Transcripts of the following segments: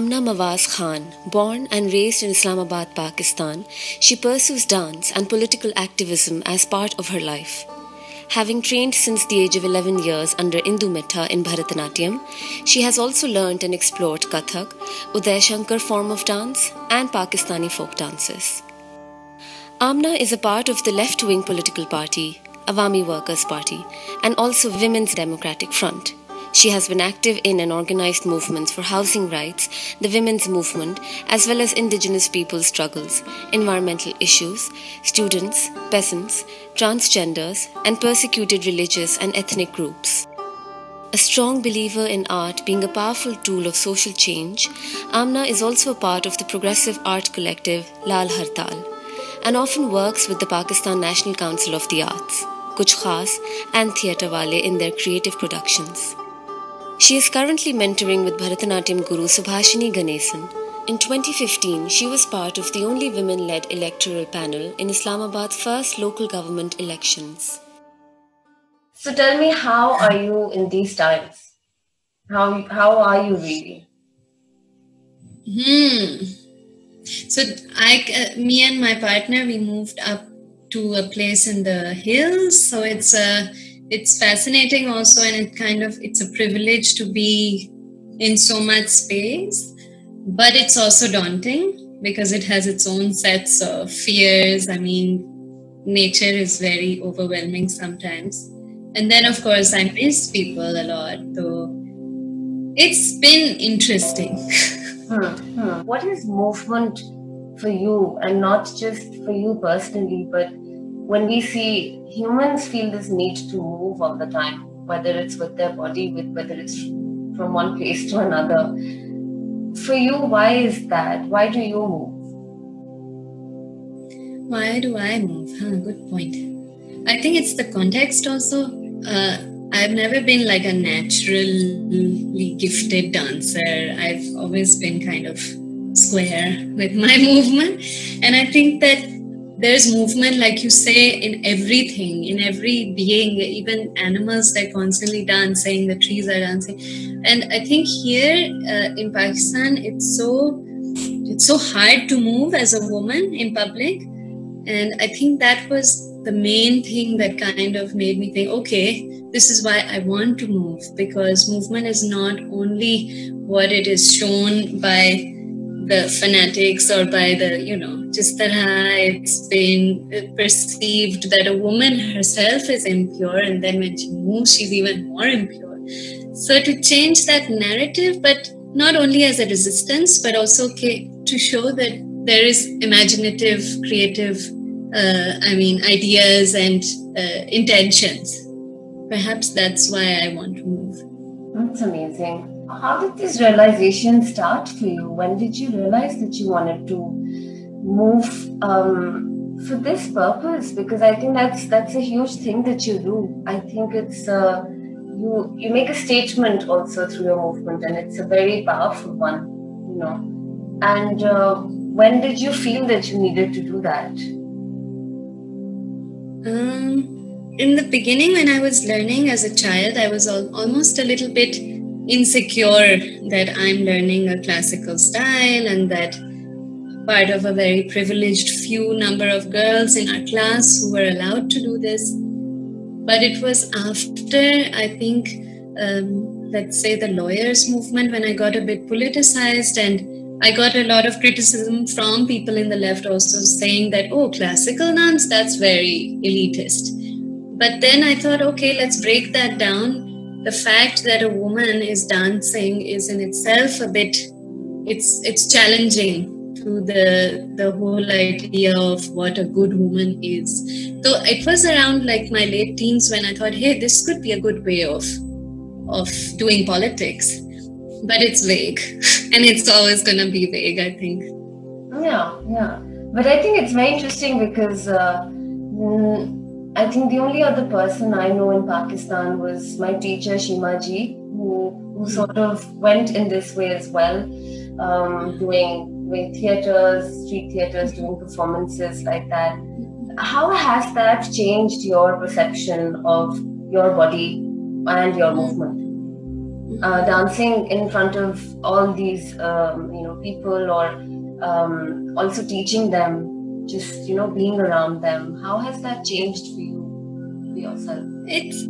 Amna Mawaz Khan, born and raised in Islamabad, Pakistan, she pursues dance and political activism as part of her life. Having trained since the age of 11 years under Indu Mitha in Bharatanatyam, she has also learnt and explored Kathak, Uday Shankar form of dance, and Pakistani folk dances. Amna is a part of the left wing political party, Awami Workers' Party, and also Women's Democratic Front. She has been active in and organized movements for housing rights, the women's movement, as well as indigenous people's struggles, environmental issues, students, peasants, transgenders, and persecuted religious and ethnic groups. A strong believer in art being a powerful tool of social change, Amna is also a part of the progressive art collective Lal Hartal and often works with the Pakistan National Council of the Arts, Kuch Khas, and Theatre Wallay in their creative productions. She is currently mentoring with Bharatanatyam guru Subhashini Ganesan in 2015, she was part of the only women led electoral panel in Islamabad's first local government elections. So tell me, how are you in these times? How, how are you really? Hmm. So I, uh, me and my partner, we moved up to a place in the hills. So it's a, uh, it's fascinating also, and it kind of it's a privilege to be in so much space but it's also daunting because it has its own sets of fears. I mean, nature is very overwhelming sometimes. And then, of course, I miss people a lot, so it's been interesting. hmm, hmm. What is movement for you, and not just for you personally, but when we see humans feel this need to move all the time, whether it's with their body, with whether it's from one place to another for you, why is that? Why do you move? Why do I move? Huh, good point. I think it's the context also. Uh, I've never been like a naturally gifted dancer. I've always been kind of square with my movement. And I think that there's movement, like you say, in everything, in every being, even animals, they're constantly dancing, the trees are dancing. And I think here uh, in Pakistan, it's so it's so hard to move as a woman in public. And I think that was the main thing that kind of made me think, okay, this is why I want to move because movement is not only what it is shown by the fanatics or by the, you know, just that it's been perceived that a woman herself is impure and then when she moves, she's even more impure. So to change that narrative, but not only as a resistance, but also to show that there is imaginative, creative, uh, I mean, ideas and uh, intentions. Perhaps that's why I want to move. That's amazing how did this realization start for you? When did you realize that you wanted to move um, for this purpose? Because I think that's that's a huge thing that you do. I think it's uh, you you make a statement also through your movement, and it's a very powerful one. You know, and uh, when did you feel that you needed to do that? Um, in the beginning, when I was learning as a child, I was al- almost a little bit insecure that I'm learning a classical style and that part of a very privileged few number of girls in our class who were allowed to do this. But it was after, I think, um, let's say, the lawyers' movement when I got a bit politicized and I got a lot of criticism from people in the left also saying that, oh, classical dance, that's very elitist. But then I thought, okay, let's break that down the fact that a woman is dancing is in itself a bit it's it's challenging to the the whole idea of what a good woman is. So it was around like my late teens when i thought hey this could be a good way of of doing politics. But it's vague and it's always going to be vague i think. Yeah yeah. But i think it's very interesting because uh, mm, I think the only other person I know in Pakistan was my teacher Shima Ji, who, who sort of went in this way as well, um, doing doing theaters, street theaters, doing performances like that. How has that changed your perception of your body and your movement? uh, dancing in front of all these um, you know people or um, also teaching them just you know being around them how has that changed for you for yourself it's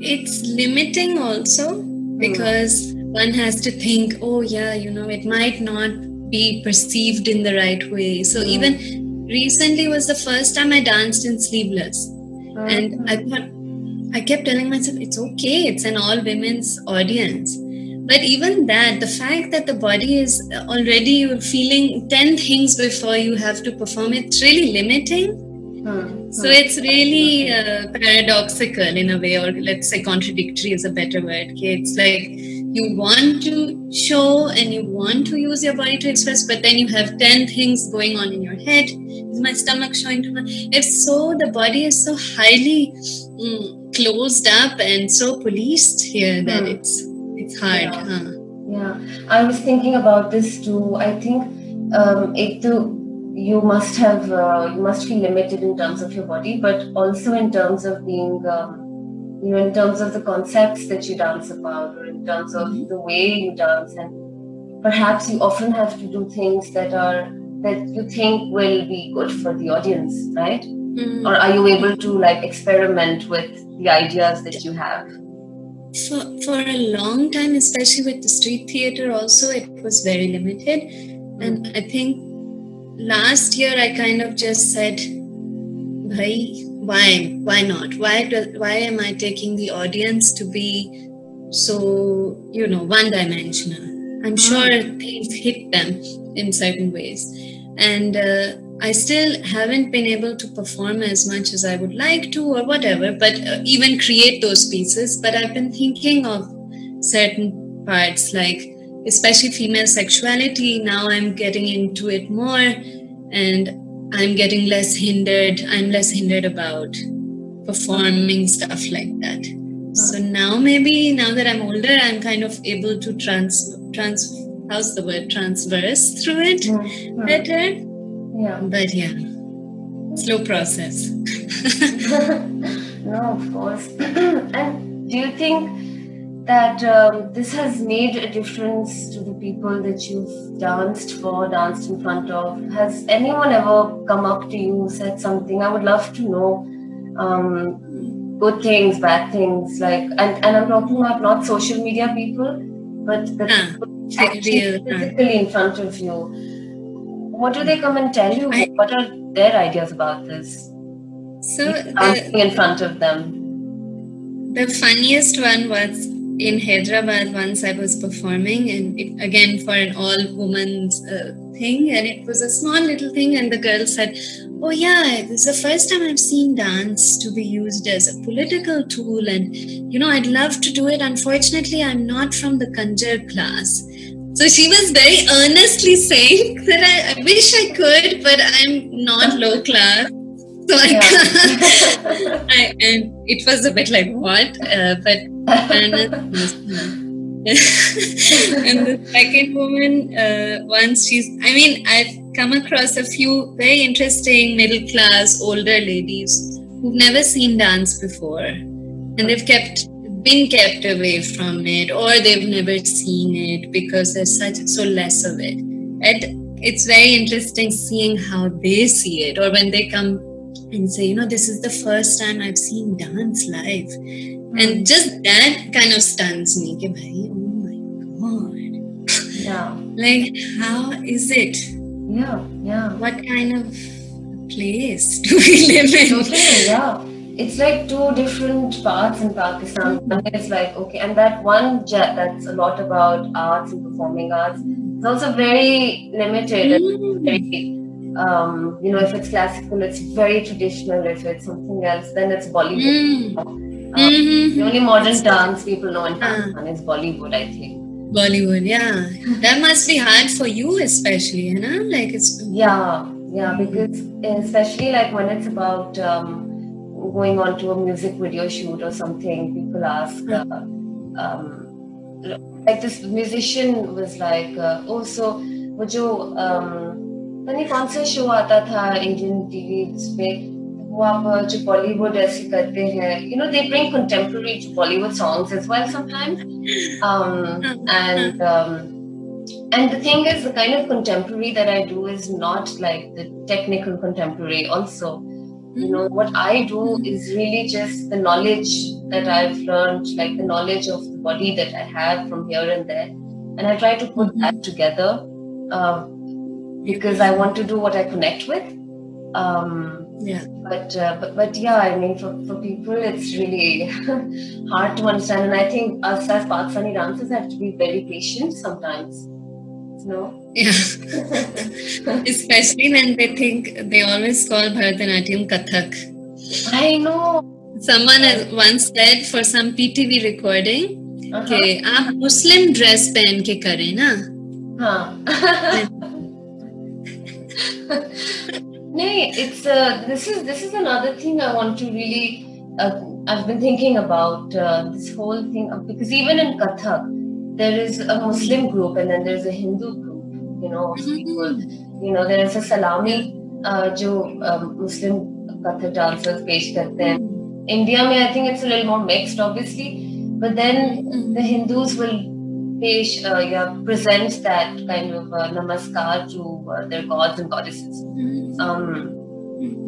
it's limiting also because mm. one has to think oh yeah you know it might not be perceived in the right way so mm. even recently was the first time i danced in sleeveless mm. and i thought I kept telling myself, it's okay, it's an all women's audience. But even that, the fact that the body is already feeling 10 things before you have to perform, it's really limiting. Hmm. So it's really uh, paradoxical in a way, or let's say contradictory is a better word. Okay? It's like you want to show and you want to use your body to express, but then you have 10 things going on in your head. Is my stomach showing too much? If so, the body is so highly. Mm, closed up and so policed here that it's it's hard. Yeah. Huh? yeah. I was thinking about this too. I think um, it too you must have uh, you must feel limited in terms of your body, but also in terms of being um, you know in terms of the concepts that you dance about, or in terms of the way you dance, and perhaps you often have to do things that are that you think will be good for the audience, right? Mm. Or are you able to like experiment with the ideas that you have? For, for a long time, especially with the street theater, also, it was very limited. And I think last year I kind of just said, why, why, why not? Why, do, why am I taking the audience to be so, you know, one dimensional? I'm sure mm. things hit them in certain ways. And uh, I still haven't been able to perform as much as I would like to, or whatever, but uh, even create those pieces. But I've been thinking of certain parts, like especially female sexuality. Now I'm getting into it more, and I'm getting less hindered. I'm less hindered about performing stuff like that. So now maybe now that I'm older, I'm kind of able to trans trans how's the word transverse through it better yeah. But yeah, slow process. no, of course. and do you think that um, this has made a difference to the people that you've danced for, danced in front of? Has anyone ever come up to you, said something? I would love to know um, good things, bad things, like, and, and I'm talking about not social media people, but the uh, people actually physically in front of you what do they come and tell you? I, what are their ideas about this? So the, in front of them. The funniest one was in Hyderabad once I was performing, and it, again for an all women's uh, thing, and it was a small little thing, and the girl said, "Oh yeah, this is the first time I've seen dance to be used as a political tool, and you know I'd love to do it. Unfortunately, I'm not from the Kanjar class." So she was very earnestly saying that I, I wish I could, but I'm not low class. So I can't. I, and it was a bit like, what? Uh, but and, and the second woman, uh, once she's, I mean, I've come across a few very interesting middle class older ladies who've never seen dance before. And they've kept been kept away from it or they've never seen it because there's such so less of it. And it's very interesting seeing how they see it or when they come and say you know this is the first time i've seen dance live. Mm. and just that kind of stuns me. Ke, bhai, oh my god. Yeah. Like how is it? Yeah yeah. What kind of place do we live in? Okay yeah it's like two different parts in Pakistan. One is like okay, and that one jet that's a lot about arts and performing arts. It's also very limited. Mm. Very, um, you know, if it's classical, it's very traditional. If it's something else, then it's Bollywood. Mm. Um, mm-hmm. The only modern dance people know in Pakistan uh. is Bollywood, I think. Bollywood, yeah. that must be hard for you, especially, you know, like it's. Yeah, yeah, because especially like when it's about. Um, going on to a music video shoot or something, people ask, uh, um, like this musician was like, uh, oh, so वो जो um, पता नहीं कौन सा show आता था Indian TV पे वो आप जो बॉलीवुड ऐसे करते हैं you know they bring contemporary to Bollywood songs as well sometimes um, and um, and the thing is the kind of contemporary that I do is not like the technical contemporary also you know what I do is really just the knowledge that I've learned like the knowledge of the body that I have from here and there. And I try to put that together uh, because I want to do what I connect with. Um, Yeah. but, uh, but but yeah i mean for, for people it's really hard to understand. And i think us as pakistani dancers have to be very patient sometimes you know Yeah. Especially when they think they always call Bharatanatyam Kathak. i know Someone has once said for some PTV recording uh-huh. कि आप मुस्लिम dress पहन के करें ना huh. Nee, it's uh, this is this is another thing I want to really. Uh, I've been thinking about uh, this whole thing of, because even in Kathak, there is a Muslim group and then there's a Hindu group, you know, mm-hmm. people. You know, there is a salami uh, जो मुस्लिम Kathak dancers पेश करते हैं. Mm-hmm. India में I think it's little more mixed obviously but then the Hindus will पेश या present that kind of namaskar to their gods and goddesses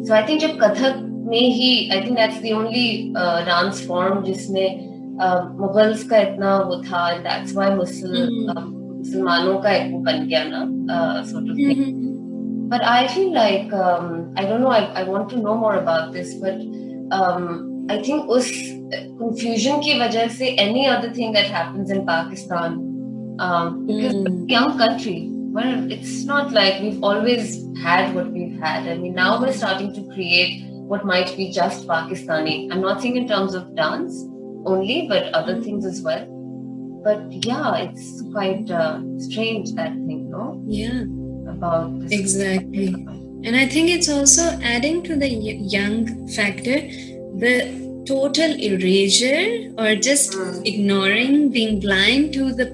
so I think जब कथक में ही I think that's the only dance form जिसमें मुगल्स का इतना वो था that's why मुसलमानों का एक वो बन गया ना sort of thing but I feel like I don't know I I want to know more about this but I think उस कंफ्यूजन की वजह से any other thing that happens in Pakistan young country But it's not like we've always had what we've had. I mean, now we're starting to create what might be just Pakistani. I'm not saying in terms of dance, only, but other things as well. But yeah, it's quite uh, strange that thing, no? Yeah, About this. exactly. And I think it's also adding to the young factor the total erasure or just Mm. ignoring, being blind to the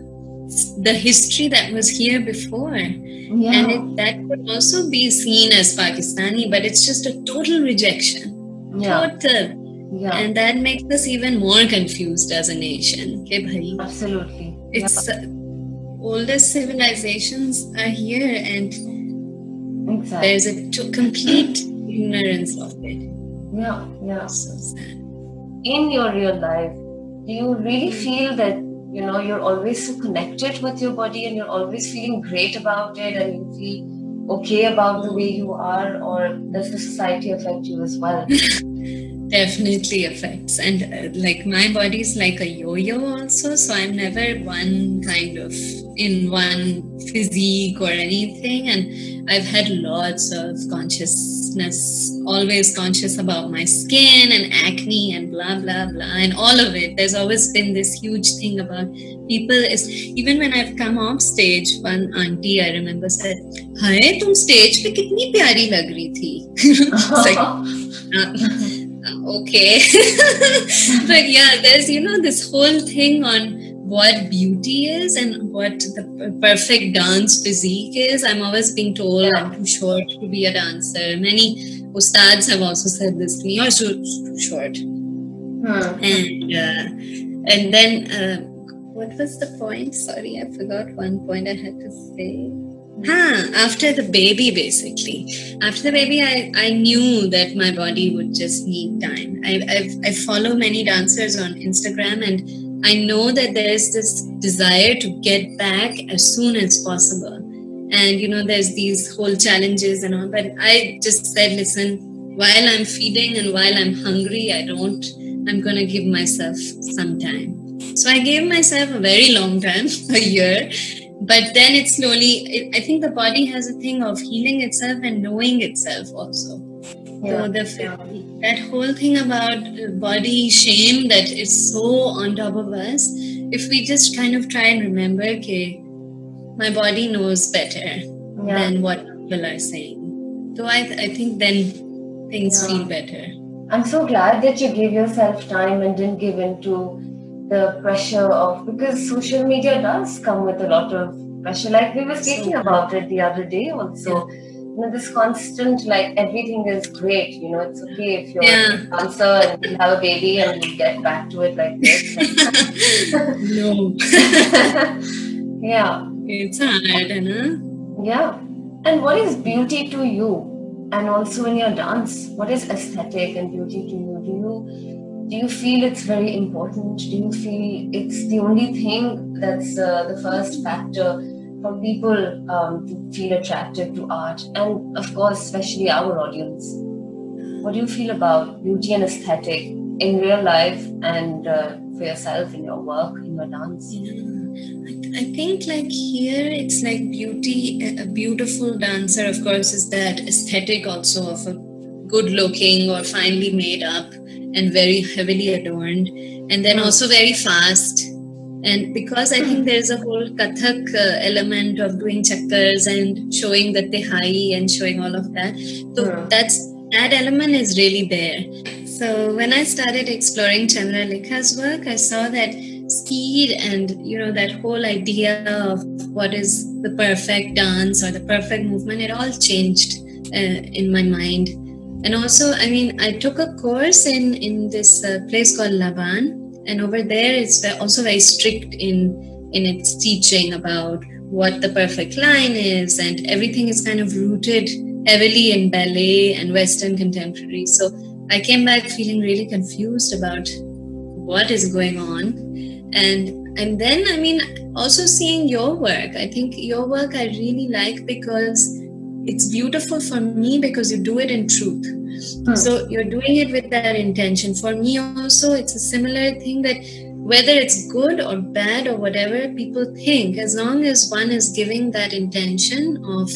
the history that was here before. Yeah. And it, that could also be seen as Pakistani, but it's just a total rejection. yeah. Total. Yeah. And that makes us even more confused as a nation. Okay, bhai. Absolutely. It's uh, oldest civilizations are here, and exactly. there's a complete ignorance of it. Yeah, yeah. So sad. In your real life, do you really feel that you know you're always so connected with your body and you're always feeling great about it and you feel okay about the way you are, or does the society affect you as well? definitely affects. And uh, like my body's like a yo-yo also so i'm never one kind of in one physique or anything. And i've had lots of consciousness always conscious about my skin and acne and blah blah blah and all of it. There's always been this huge thing about people is even when i've come off stage one auntie i remember said hi tum stage pe kitni pyari lag rahi thi like, uh, okay. But yeah there's you know this whole thing on what beauty is and what the perfect dance physique is. I'm always being told Yeah. i'm too short to be a dancer. Many ustads have also said this to me you're so, too short. Hmm. and uh, and then uh, what was the point? Sorry i forgot one point i had to say Huh, after the baby, basically. After the baby, I, I knew that my body would just need time. I, I've, I follow many dancers on Instagram and I know that there's this desire to get back as soon as possible. And, you know, there's these whole challenges and all. But I just said, listen, while I'm feeding and while I'm hungry, I don't, I'm going to give myself some time. So I gave myself a very long time, a year but then it slowly it, i think the body has a thing of healing itself and knowing itself also Yeah. so the that whole thing about body shame that is so on top of us if we just kind of try and remember okay my body knows better Yeah. than what people are saying so i, I think then things Yeah. feel better I'm so glad that you gave yourself time and didn't give in to the pressure of because social media does come with a lot of pressure. Like we were speaking about it the other day also. you know this constant like everything is great you know it's okay if you're Yeah. a dancer and you have a baby and you get back to it like this No, yeah it's hard, huh? yeah and what is beauty to you and also in your dance what is aesthetic and beauty to you do you do you feel it's very important? Do you feel it's the only thing that's uh, the first factor for people um, to feel attracted to art and of course especially our audience? What do you feel about beauty and aesthetic in real life and uh, for yourself in your work in your dance. I, think like here it's like beauty a beautiful dancer of course is that aesthetic also of a good looking or finely made up and very heavily adorned and then also very fast. And because i think there's a whole kathak uh, element of doing chakkars and showing the tehai and showing all of that so Hmm. that's that element is really there. So when i started exploring Chandralekha's work i saw that speed and you know that whole idea of what is the perfect dance or the perfect movement it all changed uh, in my mind and also i mean i took a course in in this uh, place called laban. And over there it's also very strict in in its teaching about what the perfect line is. And everything is kind of rooted heavily in ballet and western contemporary. So i came back feeling really confused about what is going on. And and then i mean also seeing your work. I think your work i really like because it's beautiful for me because you do it in truth. Hmm. so you're doing it with that intention. For me also it's a similar thing that whether it's good or bad or whatever people think as long as one is giving that intention of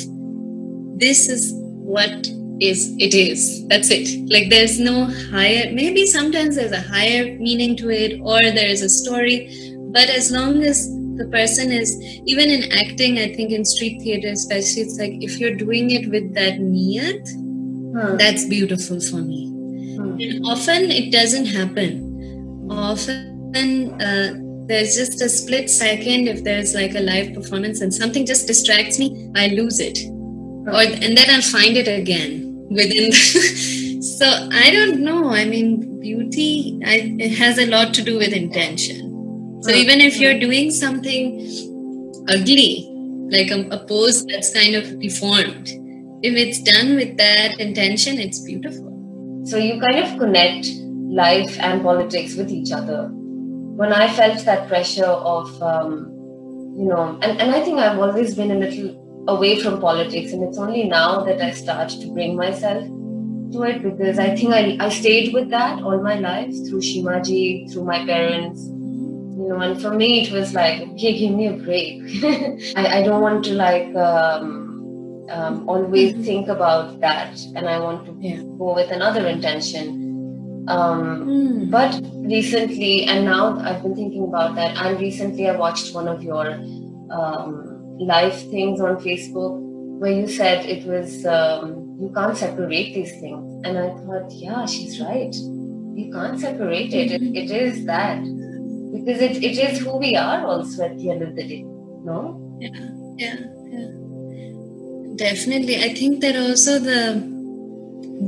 this is what is it is. That's it. Like there's no higher maybe sometimes there's a higher meaning to it or there is a story but as long as the person is even in acting i think in street theater especially it's like if you're doing it with that niyat Hmm. that's beautiful for me. Hmm. and often it doesn't happen. Often uh, there's just a split second if there's like a live performance and something just distracts me i lose it. Or and then i'll find it again within the so i don't know. I mean beauty I, it has a lot to do with intention so Hmm. even if you're doing something ugly like a, a pose that's kind of deformed if it's done with that intention it's beautiful So you kind of connect life and politics with each other. When I felt that pressure of, um, you know, and, and I think I've always been a little away from politics, and it's only now that I start to bring myself to it because I think I, I stayed with that all my life through Shimaji, through my parents. Know, and for me it was like, okay, give me a break. I, I don't want to like um, um, always Mhm. think about that, and I want to Yeah. go with another intention. Um, Hmm. but recently, and now I've been thinking about that, and recently I watched one of your um, live things on Facebook where you said it was um, you can't separate these things, and I thought, yeah, she's right. You can't separate it. it, it is that because it, it is who we are also at the end of the day. No. yeah yeah definitely i think that also the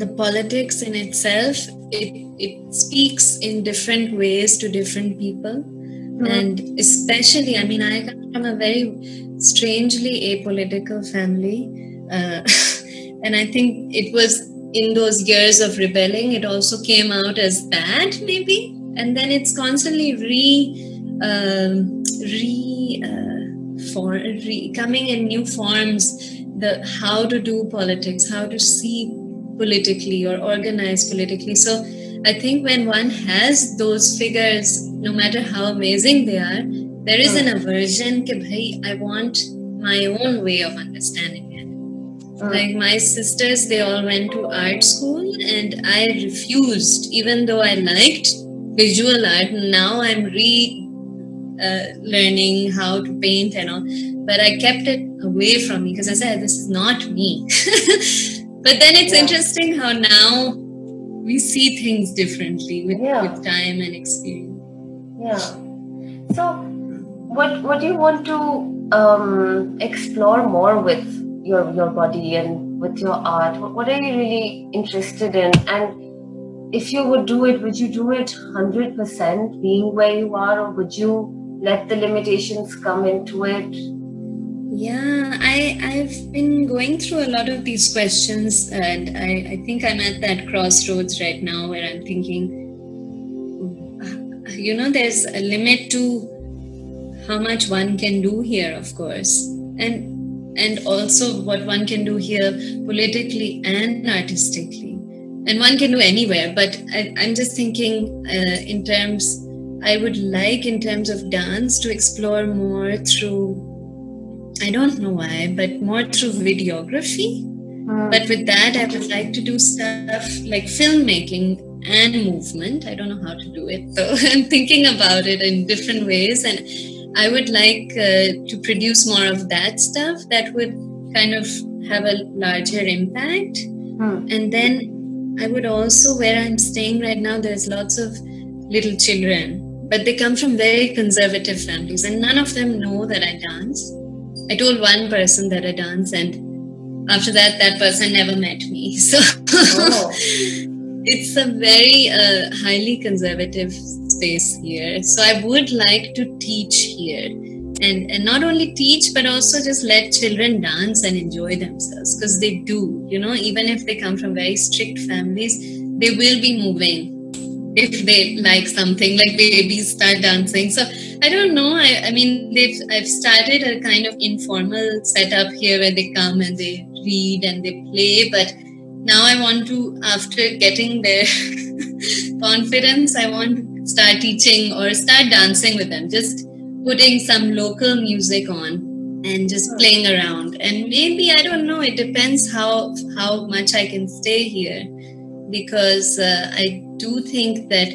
the politics in itself it it speaks in different ways to different people and especially i mean i come from a very strangely apolitical family uh, and i think it was in those years of rebelling it also came out as bad maybe and then it's constantly re um, re, uh, for, re coming in new forms the how to do politics how to see politically or organize politically. So i think when one has those figures no matter how amazing they are there is an aversion ke bhai i want my own way of understanding it. like my sisters, they all went to art school, and I refused, even though I liked visual art now i'm re uh, learning how to paint and all but i kept it away from me because i said this is not me but then it's Yeah. interesting how now we see things differently with, Yeah. with time and experience Yeah. So, what what do you want to um, explore more with your your body and with your art? What, what are you really interested in? And if you would do it, would you do it hundred percent, being where you are, or would you let the limitations come into it? Yeah, I I've been going through a lot of these questions, and I I think I'm at that crossroads right now where I'm thinking, uh, you know, there's a limit to how much one can do here, of course, and and also what one can do here politically and artistically, and one can do anywhere. But I, I'm just thinking uh, in terms. I would like, in terms of dance, to explore more through I don't know why, but more through videography. Mm. But with that, I would like to do stuff like filmmaking and movement. I don't know how to do it, so I'm thinking about it in different ways. And I would like uh, to produce more of that stuff that would kind of have a larger impact. Mm. And then I would also, where I'm staying right now, there's lots of little children, but they come from very conservative families, and none of them know that I dance I told one person that I dance, and after that, that person never met me. So oh. it's a very uh, highly conservative space here. So I would like to teach here. And, and not only teach, but also just let children dance and enjoy themselves because they do, you know, even if they come from very strict families, they will be moving if they like something like babies start dancing. So i don't know i, I mean they've i've started a kind of informal setup here where they come and they read and they play but now i want to after getting their confidence i want to start teaching or start dancing with them just putting some local music on and just playing around. And maybe i don't know it depends how how much i can stay here because uh, i do think that,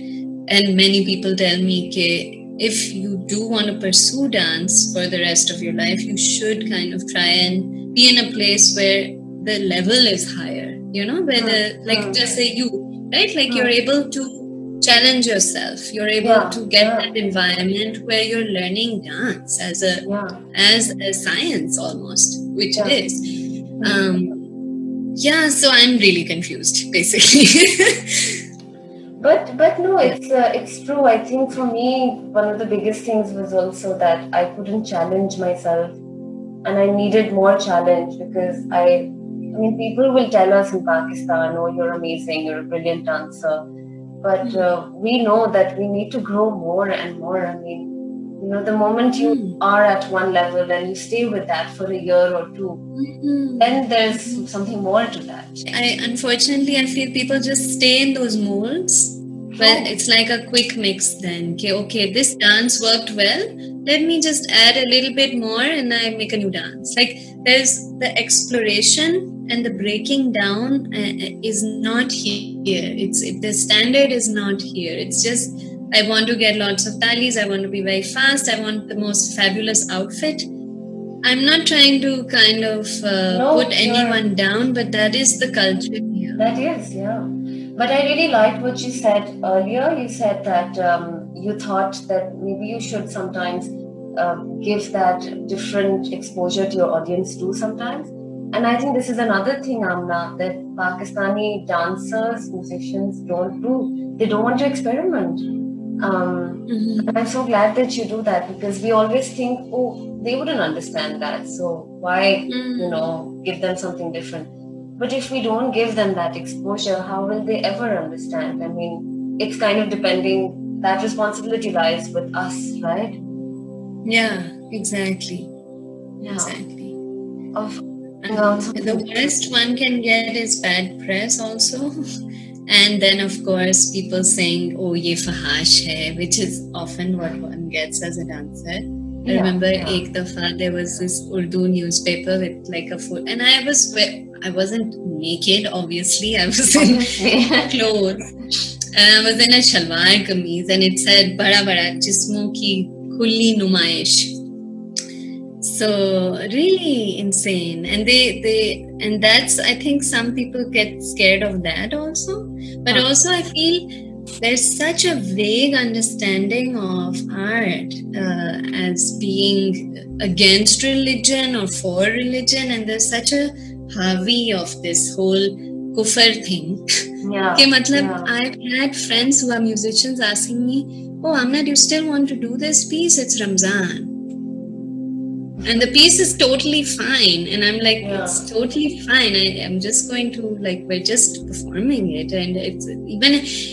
and many people tell me, okay, if you do want to pursue dance for the rest of your life, you should kind of try and be in a place where the level is higher, you know, where the, like, just say you, right? Like you're able to challenge yourself. You're able yeah, to get yeah. that environment where you're learning dance as a, yeah. as a science almost, which it is. Mm-hmm. Um, yeah, so I'm really confused, basically. but but no it's uh, it's true i think for me one of the biggest things was also that i couldn't challenge myself and i needed more challenge because i i mean people will tell us in pakistan oh you're amazing you're a brilliant dancer but mm-hmm. uh, we know that we need to grow more and more i mean you know the moment you mm. are at one level and you stay with that for a year or 2 mm-hmm. then there's something more to that i unfortunately i feel people just stay in those molds but it's like a quick mix then okay okay this dance worked well let me just add a little bit more and i make a new dance like there's the exploration and the breaking down uh, uh is not here. It's it, the standard is not here. It's just i want to get lots of tallies. I want to be very fast. I want the most fabulous outfit. I'm not trying to kind of uh, no, put anyone down but that is the culture here. That is yeah. But I really liked what you said earlier. You said that um, you thought that maybe you should sometimes um, give that different exposure to your audience too sometimes. And I think this is another thing, Amna, that Pakistani dancers, musicians don't do. They don't want to experiment. Um, mm-hmm. And I'm so glad that you do that because we always think, oh, they wouldn't understand that. So why, mm-hmm. you know, give them something different? But if we don't give them that exposure, how will they ever understand? I mean, it's kind of depending, that responsibility lies with us, right? Yeah, exactly. Yeah. Exactly. Of, the worst one can get is bad press also. and then of course people saying, oh, ye fahash hai, which is often what one gets as a dancer. I yeah, remember yeah. ek dafa there was this Urdu newspaper with like a foot, and I was I wasn't naked, obviously. I was in clothes. And I was in a shalwar kameez and it said Bada Bada Jismo ki Khulli Numaish. So really insane. And they they and that's I think some people get scared of that also. But also I feel there's such a vague understanding of art uh, as being against religion or for religion, and there's such a heavy of this whole kufr thing. Yeah. Okay, matlab, yeah. I've had friends who are musicians asking me, Oh, Amna, do you still want to do this piece? It's Ramzan. And the piece is totally fine. And I'm like, Yeah. it's totally fine. I, I'm just going to, like, we're just performing it. And it's even,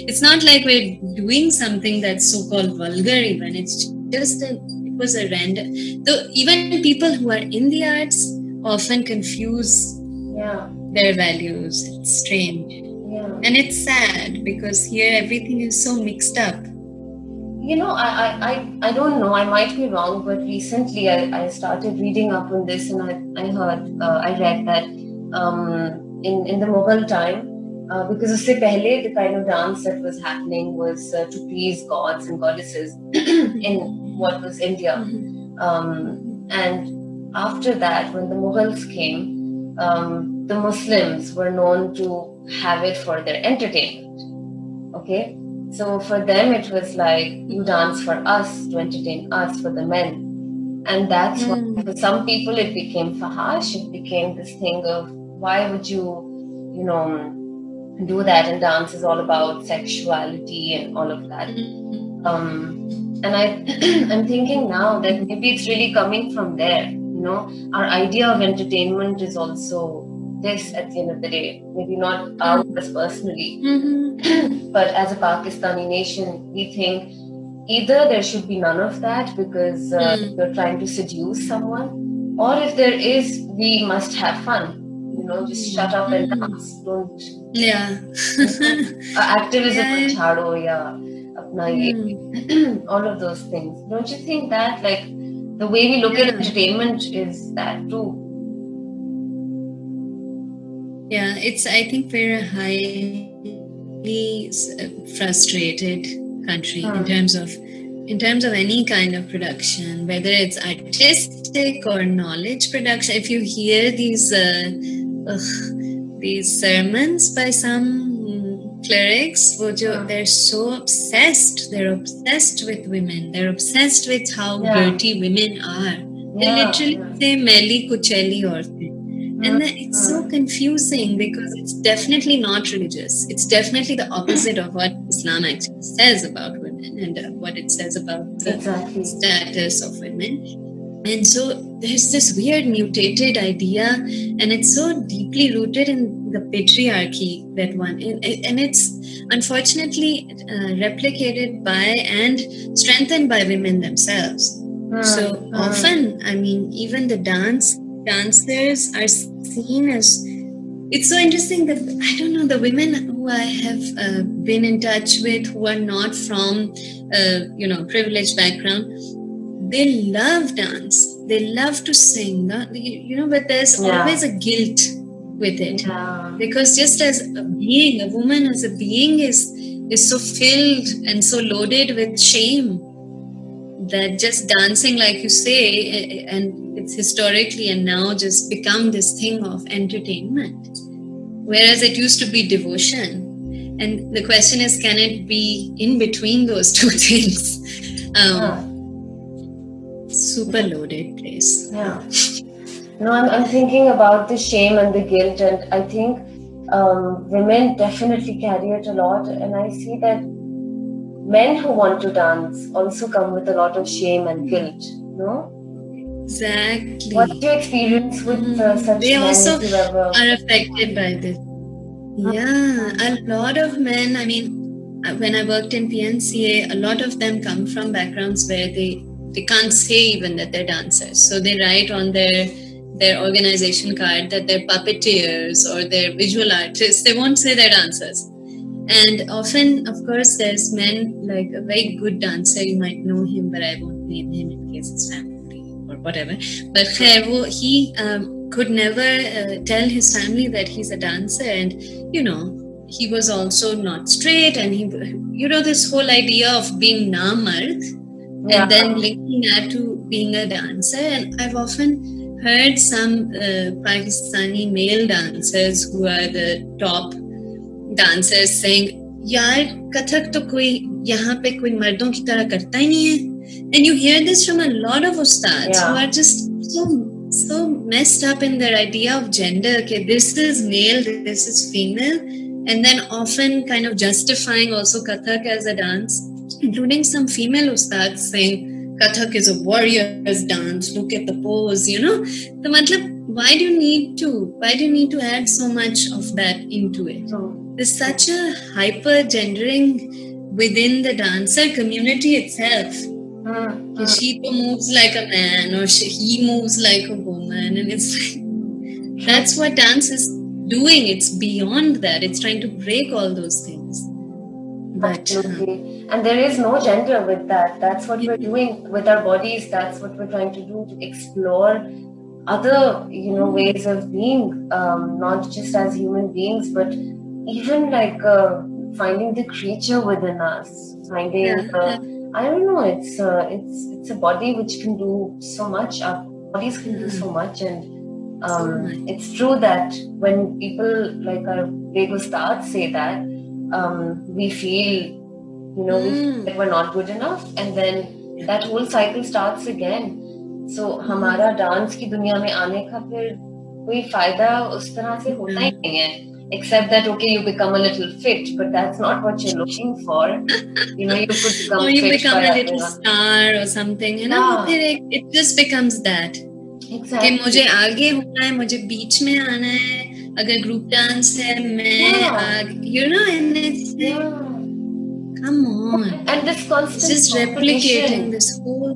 it's not like we're doing something that's so called vulgar, even. It's just a, it was a random. Though, even people who are in the arts often confuse Yeah. their values. It's strange. Yeah. And it's sad because here everything is so mixed up. You know, I, I, I, don't know, I might be wrong, but recently I, I started reading up on this and I, I heard, uh, I read that um, in, in the Mughal time, uh, because usse pehle, the kind of dance that was happening was uh, to please gods and goddesses in what was India. Um, and after that, when the Mughals came, um, the Muslims were known to have it for their entertainment. Okay? So for them, it was like you dance for us to entertain us for the men. And that's Mm. for some people it became fahash, it became this thing of why would you, you know, do that? And dance is all about sexuality and all of that. Um, and I, I'm thinking now that maybe it's really coming from there. You know, our idea of entertainment is also this at the end of the day. Maybe not ours personally, Mm-hmm. but as a Pakistani nation, we think either there should be none of that because uh, Mm. you're trying to seduce someone, or if there is, we must have fun. You know, just shut up and Mm. dance. Don't Yeah. uh, activism Yeah. yeah. chhado ya apna Mm. all of those things. Don't you think that like the way we look at entertainment is that too? It's, I think we're a highly frustrated country in Hmm. terms of in terms of any kind of production, whether it's artistic or knowledge production. If you hear these uh, ugh, these sermons by some clerics, Hmm. they're so obsessed. They're obsessed with women. They're obsessed with how Yeah. dirty women are. They Yeah, literally say "meli kucheli" or and then it's so confusing because it's definitely not religious. It's definitely the opposite of what Islam actually says about women and uh, what it says about the Exactly. status of women. And so there's this weird mutated idea, and it's so deeply rooted in the patriarchy that one, and and it's unfortunately uh, replicated by and strengthened by women themselves. So often, I mean, even the dance dancers are seen as. It's so interesting that I don't know the women who I have uh, been in touch with who are not from, uh, you know, privileged background. They love dance. They love to sing. Not, you you know, but there's Yeah. always a guilt with it Yeah. because just as a being, a woman as a being is is so filled and so loaded with shame that just dancing, like you say, and it's historically and now just become this thing of entertainment, whereas it used to be devotion. And the question is, can it be in between those two things? Um, Yeah. super loaded place. Yeah. No, I'm, I'm thinking about the shame and the guilt, and I think um, women definitely carry it a lot. And I see that men who want to dance also come with a lot of shame and guilt. No? Exactly. What's your experience with uh, Mm. such They men? also are affected by this. Yeah, a lot of men, I mean, uh, when I worked in PNCA, a lot of them come from backgrounds where they, they can't say even that they're dancers. So they write on their their organization card that they're puppeteers or they're visual artists. They won't say they're dancers. And often, of course, there's men like a very good dancer. You might know him, but I won't name him in case it's family or whatever. But he um, could never uh, tell his family that he's a dancer, and you know, he was also not straight, and he, you know, this whole idea of being namard Yeah. and then linking that to being a dancer. And I've often heard some uh, Pakistani male dancers who are the top dancers saying, यार कथक तो कोई यहाँ पे कोई मर्दों की तरह करता ही नहीं है and you hear this from a lot of ustads Yeah. who are just so so messed up in their idea of gender okay this is male this is female and then often kind of justifying also kathak as a dance including some female ustads saying kathak is a warrior's dance look at the pose you know the matlab why do you need to why do you need to add so much of that into it So, There's such a hyper gendering within the dancer community itself mm, कि she moves like a man or she, he moves like a woman and it's like that's what dance is doing it's beyond that it's trying to break all those things but uh, Absolutely. And there is no gender with that. That's what we're doing with our bodies. That's what we're trying to do to explore other, you know, ways of being, um, not just as human beings, but even like uh, finding the creature within us, finding. Yeah. Uh, I don't know. It's uh, it's it's a body which can do so much. Our bodies can do so much, and um, much. it's true that when people like our big ustads say that, um, we feel, you know, we feel Mm. that we're not good enough, and then that whole cycle starts again. So हमारा dance की दुनिया में आने का फिर कोई फायदा उस तरह से होता ही नहीं है. Except that okay, you become a little fit, but that's not what you're looking for. You know, you could become or you fit become by a little everyone. star or something you know Yeah. फिर एक- it just becomes that कि Exactly. मुझे आगे होना है मुझे बीच में आना है अगर ग्रुप डांस है मैं Yeah. आगे you know and it's like, Yeah. come on And this constant it's just competition. replicating this whole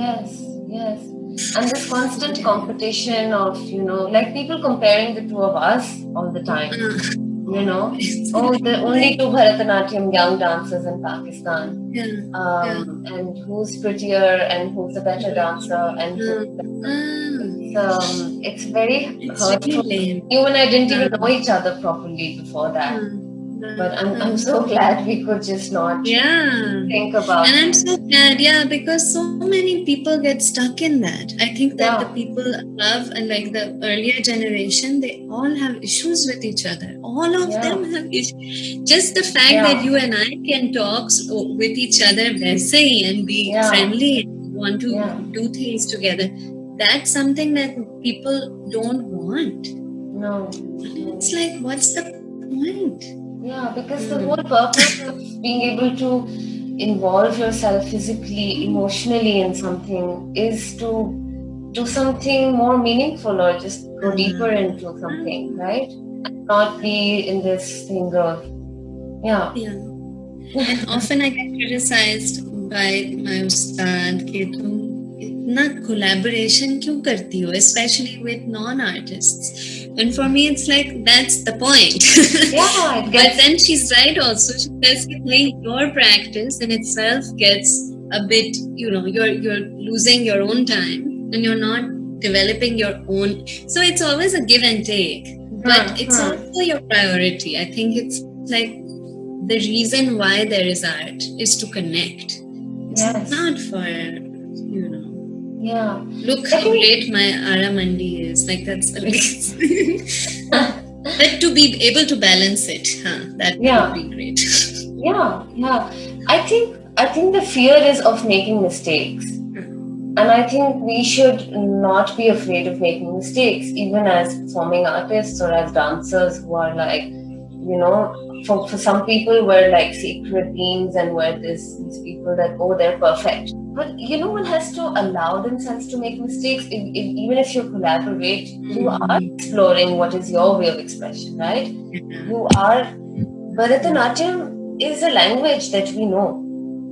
Yes, yes. And this constant competition of, you know, like people comparing the two of us all the time, uh, you know. Oh, the only two Bharatanatyam young dancers in Pakistan. yeah. Um, And who's prettier and who's a better dancer and who's Ah, um, it's very it's hurtful. You and I didn't even know each other properly before that but I'm, I'm so glad we could just not yeah. think about and i'm so glad yeah because so many people get stuck in that. I think that yeah. the people above and like the earlier generation they all have issues with each other. All of yeah. them have issues just the fact yeah. that you and i can talk with each other say, and be friendly and want to do things together that's something that people don't want. No. It's like what's the point? Yeah, because the Mm. whole purpose of being able to involve yourself physically, emotionally in something is to do something more meaningful or just go Mhm. deeper into something, right? Not be in this thing of, yeah. Yeah. And often I get criticized by my ustad कि तुम इतना collaboration क्यों करती हो especially with non-artists And for me, it's like, that's the point. yeah, but then she's right also. She says, like, your practice in itself gets a bit, you know, you're, you're losing your own time and you're not developing your own. So it's always a give and take, but huh, it's huh. also your priority. I think it's like the reason why there is art is to connect. Yes. It's not for yeah. Look how great my Aramandi is. Like that's least. but to be able to balance it, huh? That Yeah. would be great. Yeah, yeah. I think I think the fear is of making mistakes. Mm-hmm. And I think we should not be afraid of making mistakes, even as performing artists or as dancers who are like, you know, for, for some people we're like secret beings and we're this, these people that, oh, they're perfect. But you know, one has to allow themselves to make mistakes. If, if, even if you collaborate, you mm-hmm. are exploring what is your way of expression, right? Mm-hmm. You are. Bharatanatyam is a language that we know.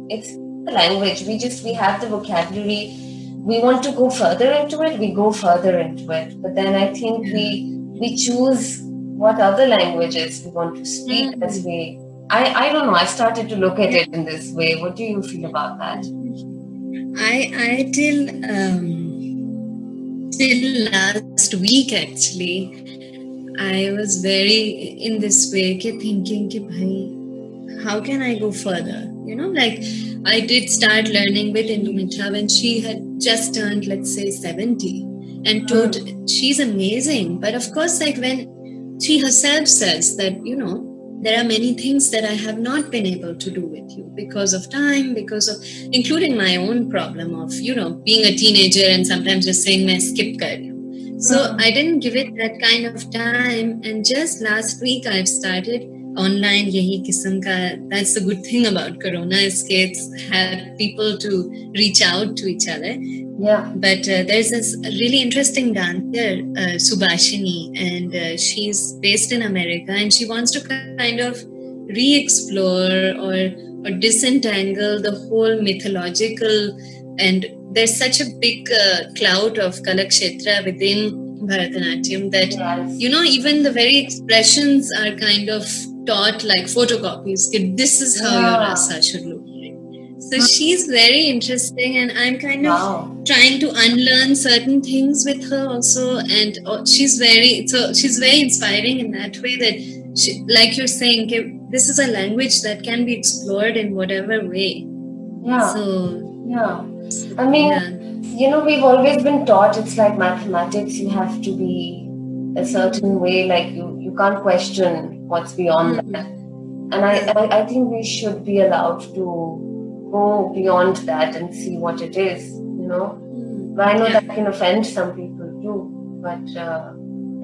It's a language. We just, we have the vocabulary we want to go further into it, we go further into it. But then I think we we choose what other languages we want to speak mm-hmm. as we. I, I don't know. I started to look at it in this way. What do you feel about that? I I till um, till last week actually, I was very in this way, thinking ki how can I go further? You know, like I did start learning with Indu Mitha when she had just turned, let's say, seventy, and hmm. told she's amazing. But of course, like when she herself says that you know there are many things that I have not been able to do with you because of time, because of including my own problem of, you know, being a teenager and sometimes just saying, I skip kar So Mhm. I didn't give it that kind of time. And just last week, I've started online yahi kisam ka that's the good thing about corona is it's had people to reach out to each other Yeah. but uh, there's this really interesting dancer uh, subhashini and uh, she's based in america and she wants to kind of re-explore or or disentangle the whole mythological and there's such a big uh, cloud of kalakshetra within bharatanatyam that Yes. you know even the very expressions are kind of taught like photocopies this is how your Yeah. rasa should look like so she's very interesting and i'm kind of Wow. trying to unlearn certain things with her also and uh, she's very so she's very inspiring in that way that she, like you're saying this is a language that can be explored in whatever way Yeah. so Yeah. I mean, yeah. you know, we've always been taught it's like mathematics, you have to be a certain way, like you, you can't question what's beyond Mhm. that. And I, I, I think we should be allowed to go beyond that and see what it is, you know. But I know that can offend some people too. But uh,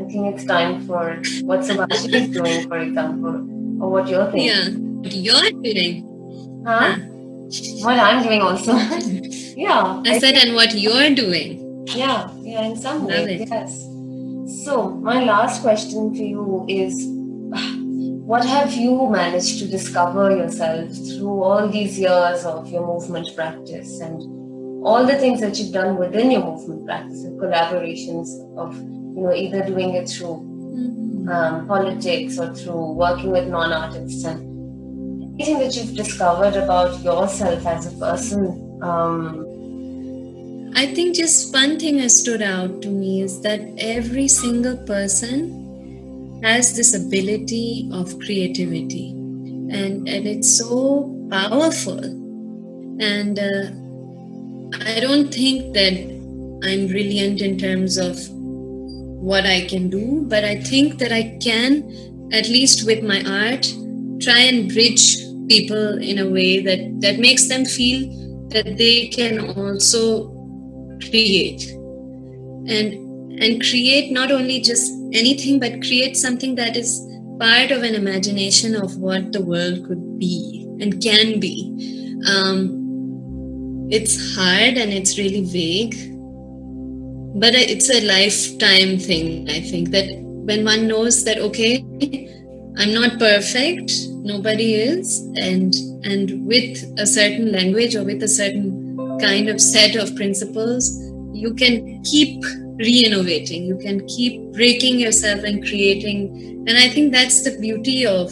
I think it's time for what Subhashi is doing, for example, or what you're thinking. yeah what you're doing Huh? What I'm doing also. yeah. i said and what you're doing Yeah, yeah, in some Love way, it. yes. So, my last question for you is what have you managed to discover yourself through all these years of your movement practice and all the things that you've done within your movement practice, the collaborations of, you know, either doing it through um, politics or through working with non artists and anything that you've discovered about yourself as a person? Um, I think just one thing has stood out to me is that every single person has this ability of creativity, and and it's so powerful. And uh, I don't think that I'm brilliant in terms of what I can do, but I think that I can, at least with my art, try and bridge people in a way that that makes them feel that they can also create and and create not only just anything but create something that is part of an imagination of what the world could be and can be. Um, it's hard and it's really vague but it's a lifetime thing i think that when one knows that okay i'm not perfect nobody is and and with a certain language or with a certain kind of set of principles you can keep re-innovating you can keep breaking yourself and creating and i think that's the beauty of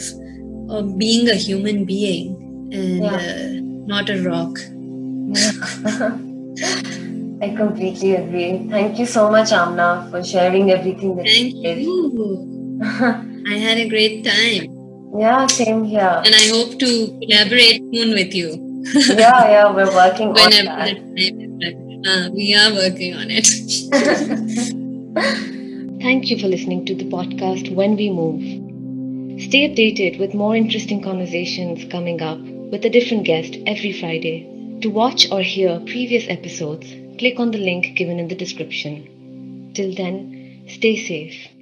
of being a human being and Yeah. uh, not a rock I completely agree. Thank you so much, Amna, for sharing everything that thank you did. you i had a great time yeah, same here. and i hope to collaborate soon with you yeah, yeah, we're working on whenever that. Uh, we are working on it Thank you for listening to the podcast When We Move. Stay updated with more interesting conversations coming up with a different guest every Friday. To watch or hear previous episodes, click on the link given in the description. Till then, stay safe.